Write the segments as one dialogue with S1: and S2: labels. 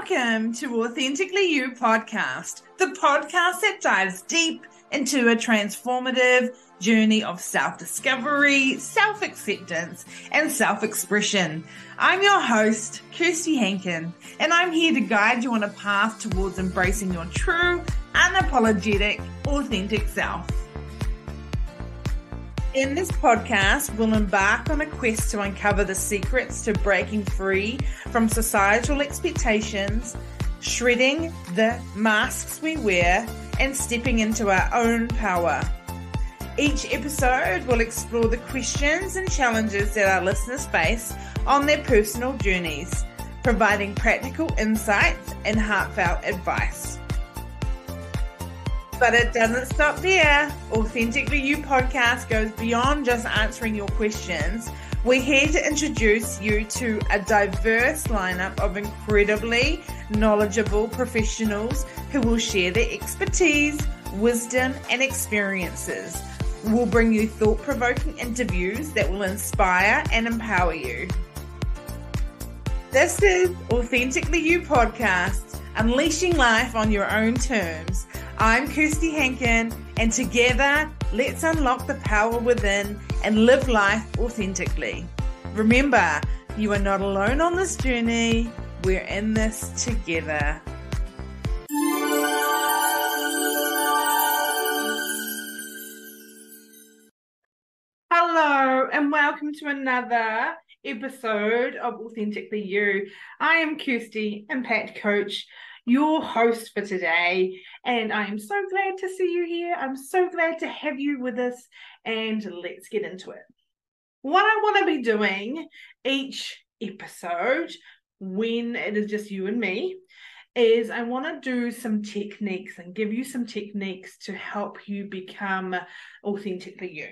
S1: Welcome to Authentically You podcast, the podcast that dives deep into a transformative journey of self discovery, self acceptance, and self expression. I'm your host, Kirsty Hankin, and I'm here to guide you on a path towards embracing your true, unapologetic, authentic self. In this podcast, we'll embark on a quest to uncover the secrets to breaking free from societal expectations, shredding the masks we wear, and stepping into our own power. Each episode will explore the questions and challenges that our listeners face on their personal journeys, providing practical insights and heartfelt advice. But it doesn't stop there. Authentically You podcast goes beyond just answering your questions. We're here to introduce you to a diverse lineup of incredibly knowledgeable professionals who will share their expertise, wisdom, and experiences. We'll bring you thought provoking interviews that will inspire and empower you. This is Authentically You podcast, unleashing life on your own terms. I'm Kirsty Hankin, and together, let's unlock the power within and live life authentically. Remember, you are not alone on this journey. We're in this together. Hello, and welcome to another episode of Authentically You. I am Kirsty, Impact Coach your host for today. And I am so glad to see you here. I'm so glad to have you with us. And let's get into it. What I want to be doing each episode, when it is just you and me, is I want to do some techniques and give you some techniques to help you become authentically you.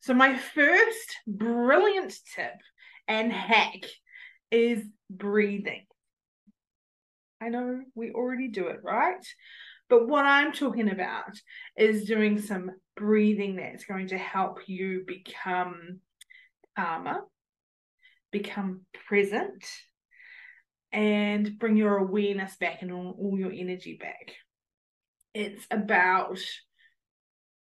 S1: So, my first brilliant tip and hack is breathing. I know we already do it, right? But what I'm talking about is doing some breathing that's going to help you become calmer, become present, and bring your awareness back and all, all your energy back. It's about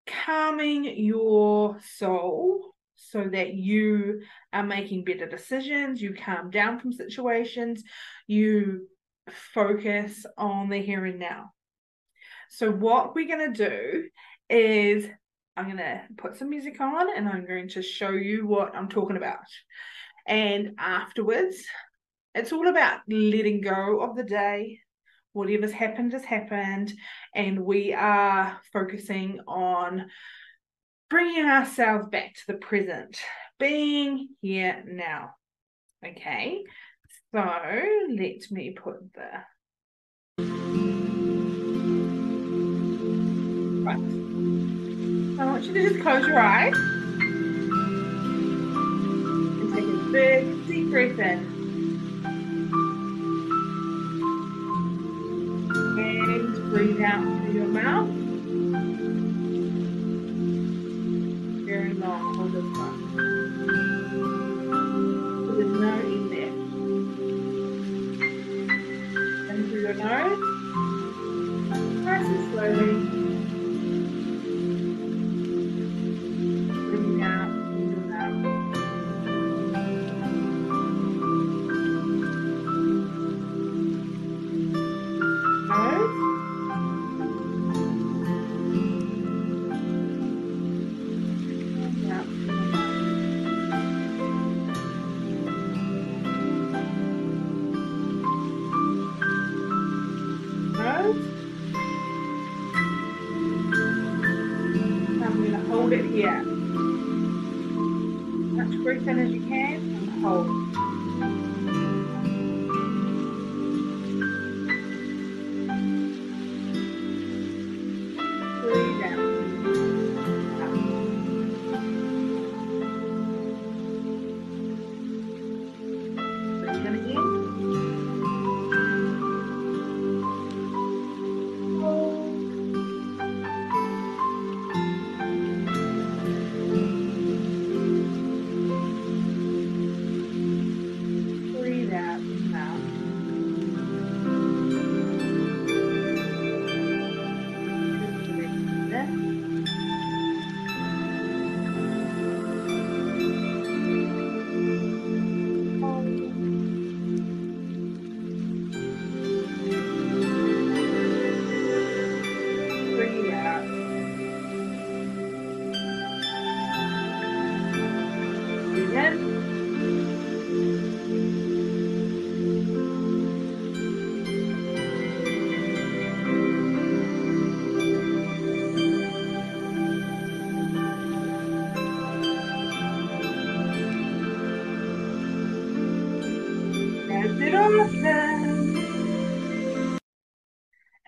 S1: calming your soul so that you are making better decisions, you calm down from situations, you focus on the here and now. So, what we're going to do is I'm going to put some music on and I'm going to show you what I'm talking about. And afterwards, it's all about letting go of the day. Whatever's happened has happened. And we are focusing on bringing ourselves back to the present, being here now. Okay. So let me put the right. I want you to just close your eyes and take a big deep breath in. And breathe out through your mouth. To That's great here.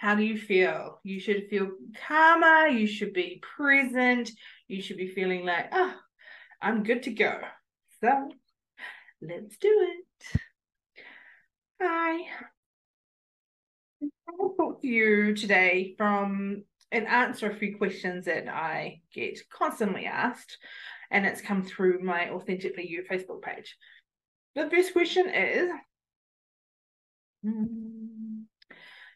S1: How do you feel? You should feel calmer. You should be present. You should be feeling like, oh, I'm good to go. So let's do it. Hi. I'll talk to you today from and answer a few questions that I get constantly asked, and it's come through my Authentically You Facebook page. The first question is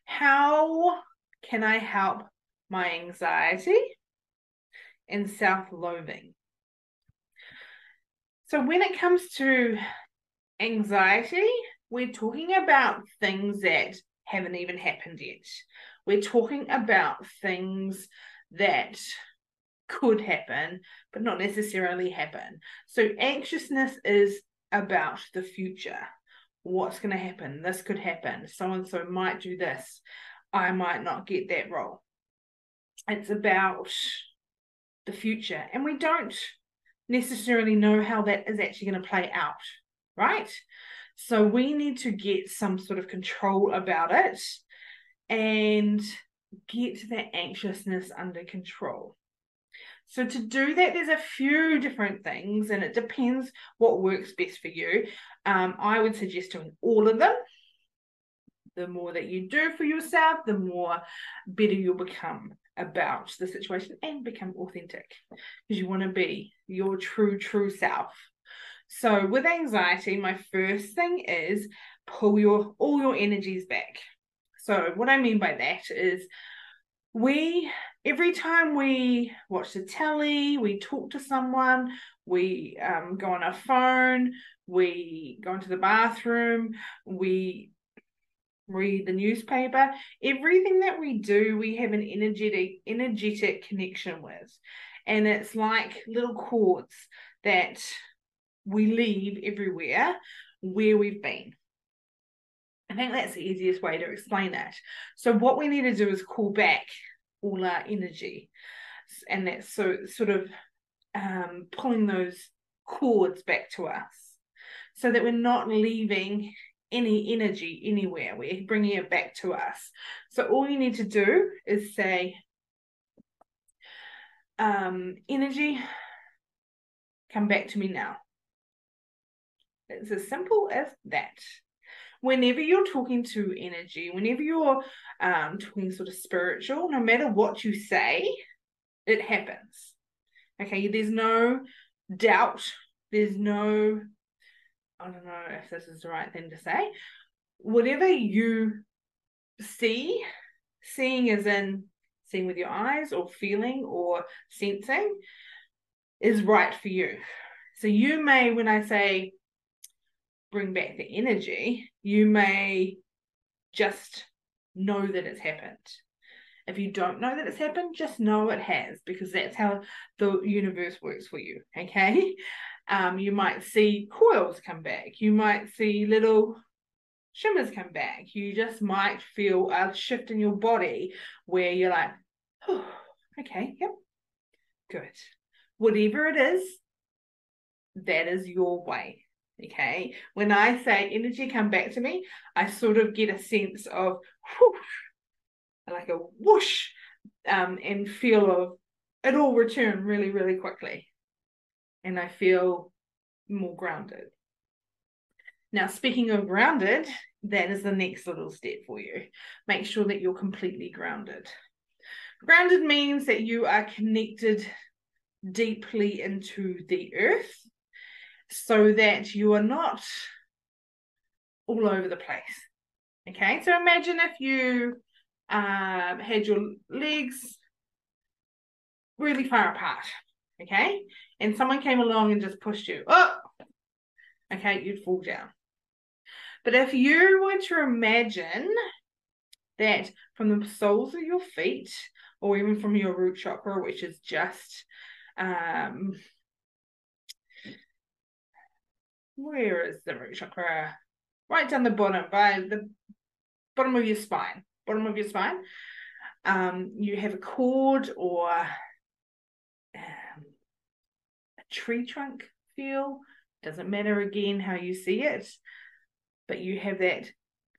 S1: How can I help my anxiety and self loathing? So, when it comes to anxiety, we're talking about things that haven't even happened yet. We're talking about things that could happen, but not necessarily happen. So, anxiousness is about the future. What's going to happen? This could happen. So and so might do this. I might not get that role. It's about the future. And we don't necessarily know how that is actually going to play out, right? So we need to get some sort of control about it and get that anxiousness under control. So to do that, there's a few different things, and it depends what works best for you. Um, I would suggest doing all of them. The more that you do for yourself, the more better you'll become about the situation and become authentic because you want to be your true, true self. So with anxiety, my first thing is pull your all your energies back. So what I mean by that is we every time we watch the telly, we talk to someone, we um, go on our phone, we go into the bathroom, we read the newspaper, everything that we do, we have an energetic energetic connection with. And it's like little cords that we leave everywhere where we've been. I think that's the easiest way to explain that. So what we need to do is call back all our energy. And that's so sort of um, pulling those cords back to us so that we're not leaving any energy anywhere. We're bringing it back to us. So all you need to do is say, um, energy, come back to me now. It's as simple as that. Whenever you're talking to energy, whenever you're um, talking sort of spiritual, no matter what you say, it happens. Okay, there's no doubt, there's no, I don't know if this is the right thing to say. Whatever you see, seeing as in seeing with your eyes or feeling or sensing, is right for you. So you may, when I say bring back the energy, you may just know that it's happened. If you don't know that it's happened, just know it has because that's how the universe works for you. Okay. Um, you might see coils come back. You might see little shimmers come back. You just might feel a shift in your body where you're like, oh, okay, yep, good. Whatever it is, that is your way. Okay. When I say energy come back to me, I sort of get a sense of whoosh, like a whoosh, um, and feel of it all return really, really quickly. And I feel more grounded. Now, speaking of grounded, that is the next little step for you. Make sure that you're completely grounded. Grounded means that you are connected deeply into the earth so that you are not all over the place. Okay, so imagine if you um, had your legs really far apart, okay, and someone came along and just pushed you up, oh, okay, you'd fall down. But if you were to imagine that from the soles of your feet, or even from your root chakra, which is just um, where is the root chakra? Right down the bottom, by the bottom of your spine. Bottom of your spine. Um, you have a cord or um, a tree trunk feel. Doesn't matter again how you see it, but you have that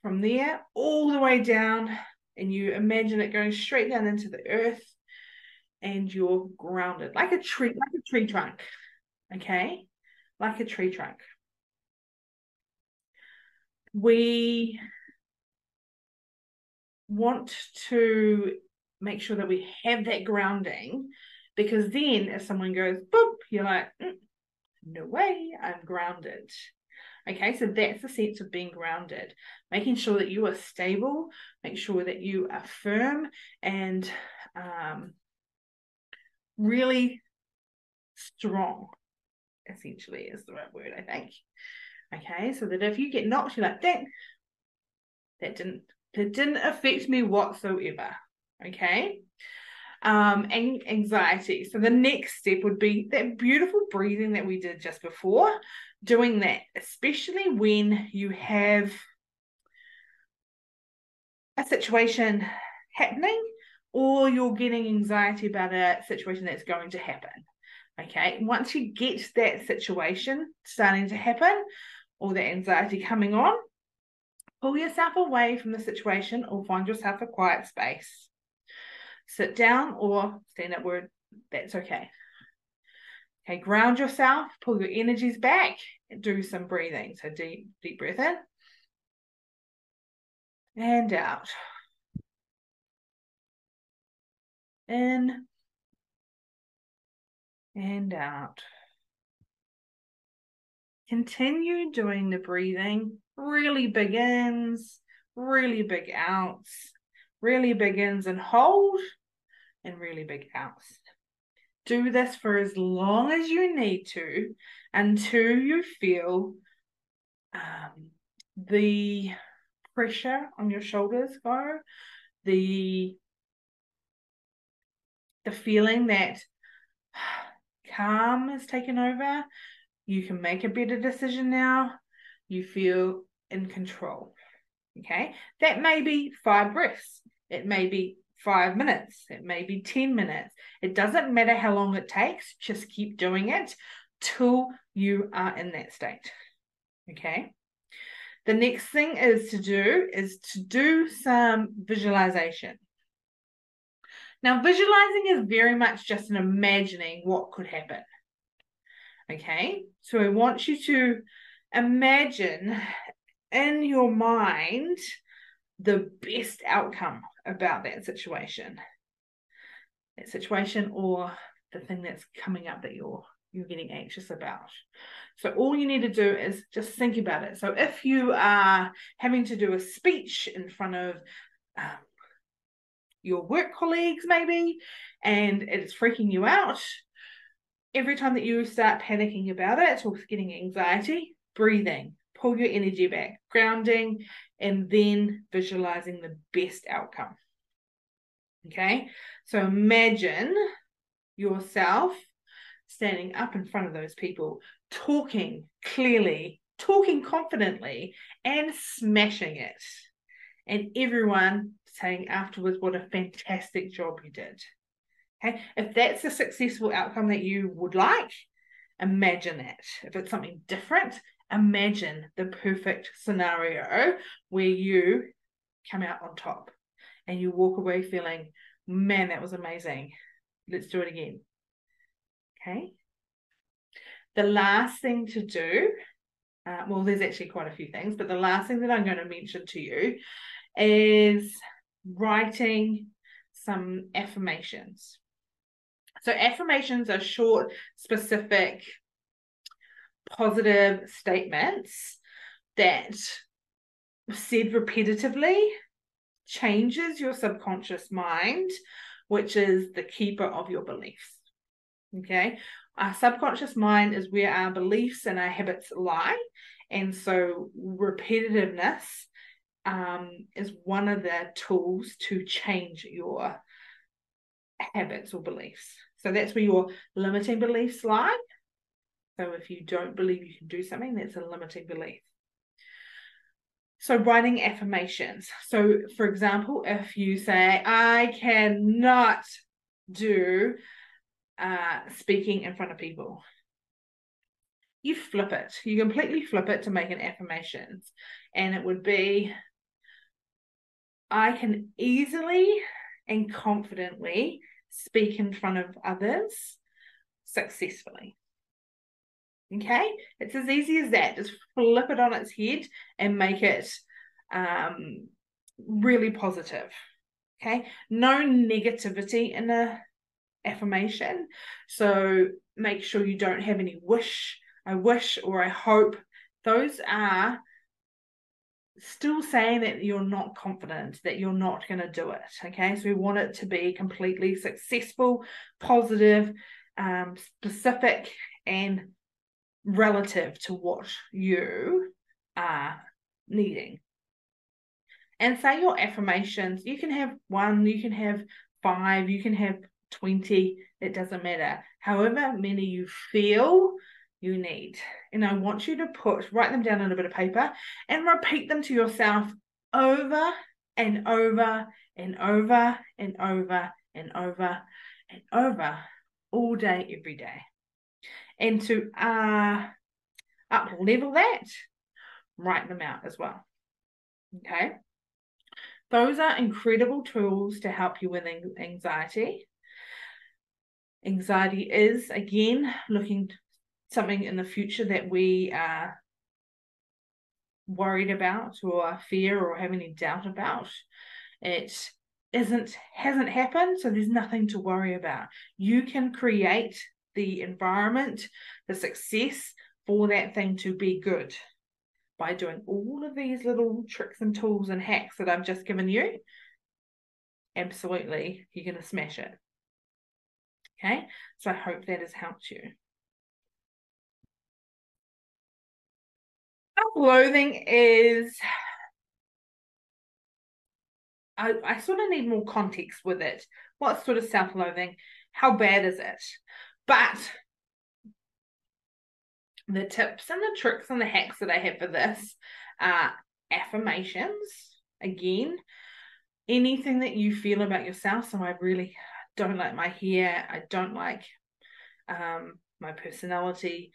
S1: from there all the way down, and you imagine it going straight down into the earth, and you're grounded like a tree, like a tree trunk. Okay, like a tree trunk. We want to make sure that we have that grounding because then if someone goes boop, you're like, mm, no way, I'm grounded. Okay, so that's the sense of being grounded, making sure that you are stable, make sure that you are firm and um, really strong, essentially, is the right word, I think. Okay, so that if you get knocked, you're like, that, that didn't that didn't affect me whatsoever. Okay. Um, and anxiety. So the next step would be that beautiful breathing that we did just before, doing that, especially when you have a situation happening or you're getting anxiety about a situation that's going to happen. Okay, once you get that situation starting to happen or the anxiety coming on, pull yourself away from the situation or find yourself a quiet space. Sit down or stand up where that's okay. Okay, ground yourself, pull your energies back, and do some breathing. So deep, deep breath in and out. In and out. Continue doing the breathing. Really big ins, really big outs, really big ins and hold, and really big outs. Do this for as long as you need to until you feel um, the pressure on your shoulders go, the the feeling that calm is taken over. You can make a better decision now. You feel in control. Okay, that may be five breaths, it may be five minutes, it may be 10 minutes. It doesn't matter how long it takes, just keep doing it till you are in that state. Okay. The next thing is to do is to do some visualization. Now, visualizing is very much just an imagining what could happen. Okay, so I want you to imagine in your mind the best outcome about that situation, that situation, or the thing that's coming up that you're you're getting anxious about. So all you need to do is just think about it. So if you are having to do a speech in front of um, your work colleagues, maybe, and it's freaking you out, every time that you start panicking about it or getting anxiety, breathing, pull your energy back, grounding, and then visualizing the best outcome. Okay, so imagine yourself standing up in front of those people, talking clearly, talking confidently, and smashing it. And everyone saying afterwards, what a fantastic job you did. Okay, if that's a successful outcome that you would like, imagine that. If it's something different, imagine the perfect scenario where you come out on top and you walk away feeling, man, that was amazing. Let's do it again. Okay. The last thing to do, uh, well, there's actually quite a few things, but the last thing that I'm going to mention to you is writing some affirmations. So, affirmations are short, specific, positive statements that said repetitively changes your subconscious mind, which is the keeper of your beliefs. Okay. Our subconscious mind is where our beliefs and our habits lie. And so repetitiveness um, is one of the tools to change your habits or beliefs. So that's where your limiting beliefs lie. So if you don't believe you can do something, that's a limiting belief. So writing affirmations. So for example, if you say, I cannot do uh, speaking in front of people. You flip it. You completely flip it to make an affirmations. And it would be, I can easily and confidently speak in front of others successfully. Okay, it's as easy as that. Just flip it on its head and make it um, really positive. Okay, no negativity in the affirmation. So make sure you don't have any wish, I wish, or I hope. Those are still saying that you're not confident, that you're not going to do it. Okay, so we want it to be completely successful, positive, um, specific, and relative to what you are needing. And say your affirmations, you can have one, you can have five, you can have 20, it doesn't matter. However many you feel you need. And I want you to put, write them down on a bit of paper and repeat them to yourself over and over and over and over and over and over all day, every day. And to uh, up level that, write them out as well. Okay. Those are incredible tools to help you with anxiety. Anxiety is, again, looking something in the future that we are worried about or fear or have any doubt about. It isn't hasn't happened, so there's nothing to worry about. You can create the environment, the success for that thing to be good by doing all of these little tricks and tools and hacks that I've just given you. Absolutely, you're going to smash it. Okay, so I hope that has helped you. Self-loathing is I, I sort of need more context with it. What sort of self-loathing? How bad is it? But the tips and the tricks and the hacks that I have for this are affirmations. Again, anything that you feel about yourself. So I really don't like my hair. I don't like um, my personality.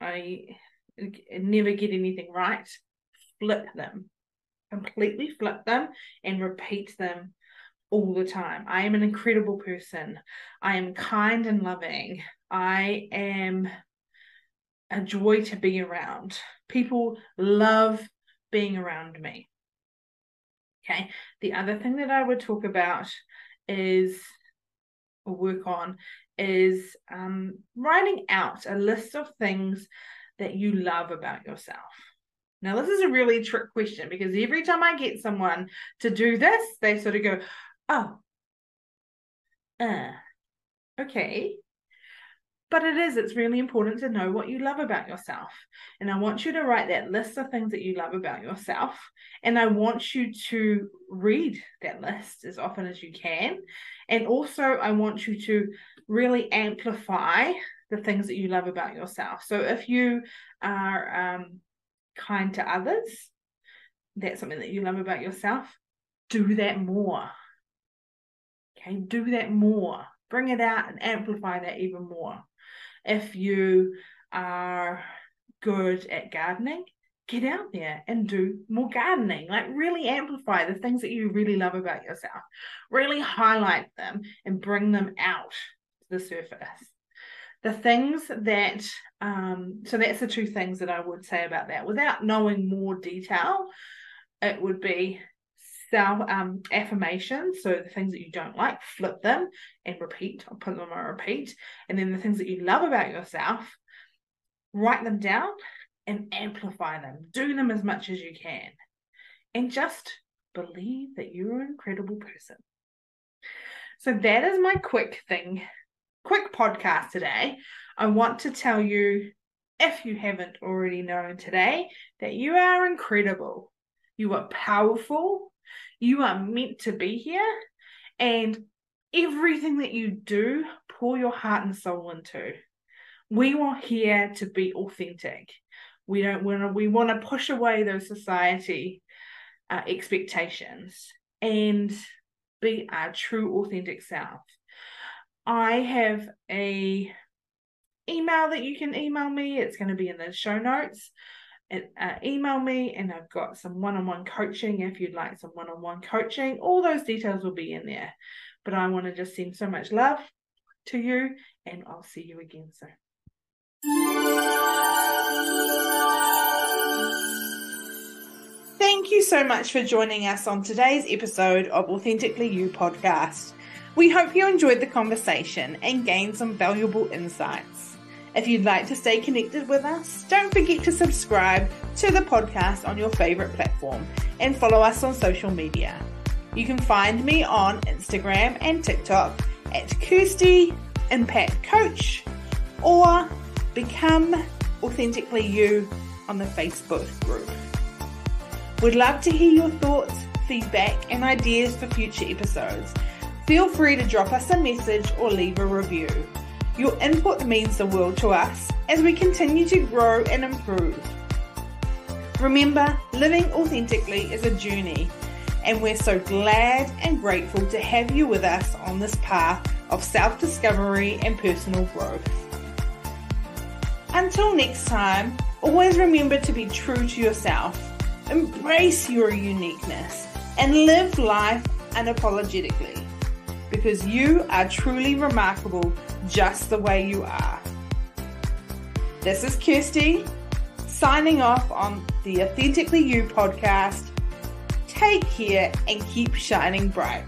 S1: I never get anything right. Flip them, completely flip them, and repeat them all the time. I am an incredible person. I am kind and loving. I am a joy to be around. People love being around me. Okay. The other thing that I would talk about is, or work on, is um, writing out a list of things that you love about yourself. Now, this is a really trick question because every time I get someone to do this, they sort of go, oh, uh, okay. But it is, it's really important to know what you love about yourself. And I want you to write that list of things that you love about yourself. And I want you to read that list as often as you can. And also, I want you to really amplify the things that you love about yourself. So if you are um, kind to others, that's something that you love about yourself, do that more. Okay, do that more. Bring it out and amplify that even more. If you are good at gardening, get out there and do more gardening. Like, really amplify the things that you really love about yourself, really highlight them and bring them out to the surface. The things that, um, so that's the two things that I would say about that. Without knowing more detail, it would be self um, affirmations. So the things that you don't like, flip them and repeat. I'll put them on repeat. And then the things that you love about yourself, write them down and amplify them. Do them as much as you can. And just believe that you're an incredible person. So that is my quick thing, quick podcast today. I want to tell you, if you haven't already known today, that you are incredible. You are powerful. You are meant to be here, and everything that you do, pour your heart and soul into. We are here to be authentic. We don't want to. We want to push away those society uh, expectations and be our true, authentic self. I have a email that you can email me. It's going to be in the show notes uh, email me and I've got some one on one coaching if you'd like some one on one coaching. All those details will be in there. But I want to just send so much love to you and I'll see you again soon. Thank you so much for joining us on today's episode of Authentically You podcast. We hope you enjoyed the conversation and gained some valuable insights. If you'd like to stay connected with us, don't forget to subscribe to the podcast on your favorite platform and follow us on social media. You can find me on Instagram and TikTok at Kirsty Impact Coach or Become Authentically You on the Facebook group. We'd love to hear your thoughts, feedback, and ideas for future episodes. Feel free to drop us a message or leave a review. Your input means the world to us as we continue to grow and improve. Remember, living authentically is a journey, and we're so glad and grateful to have you with us on this path of self discovery and personal growth. Until next time, always remember to be true to yourself, embrace your uniqueness, and live life unapologetically because you are truly remarkable just the way you are. This is Kirsty signing off on the Authentically You podcast. Take care and keep shining bright.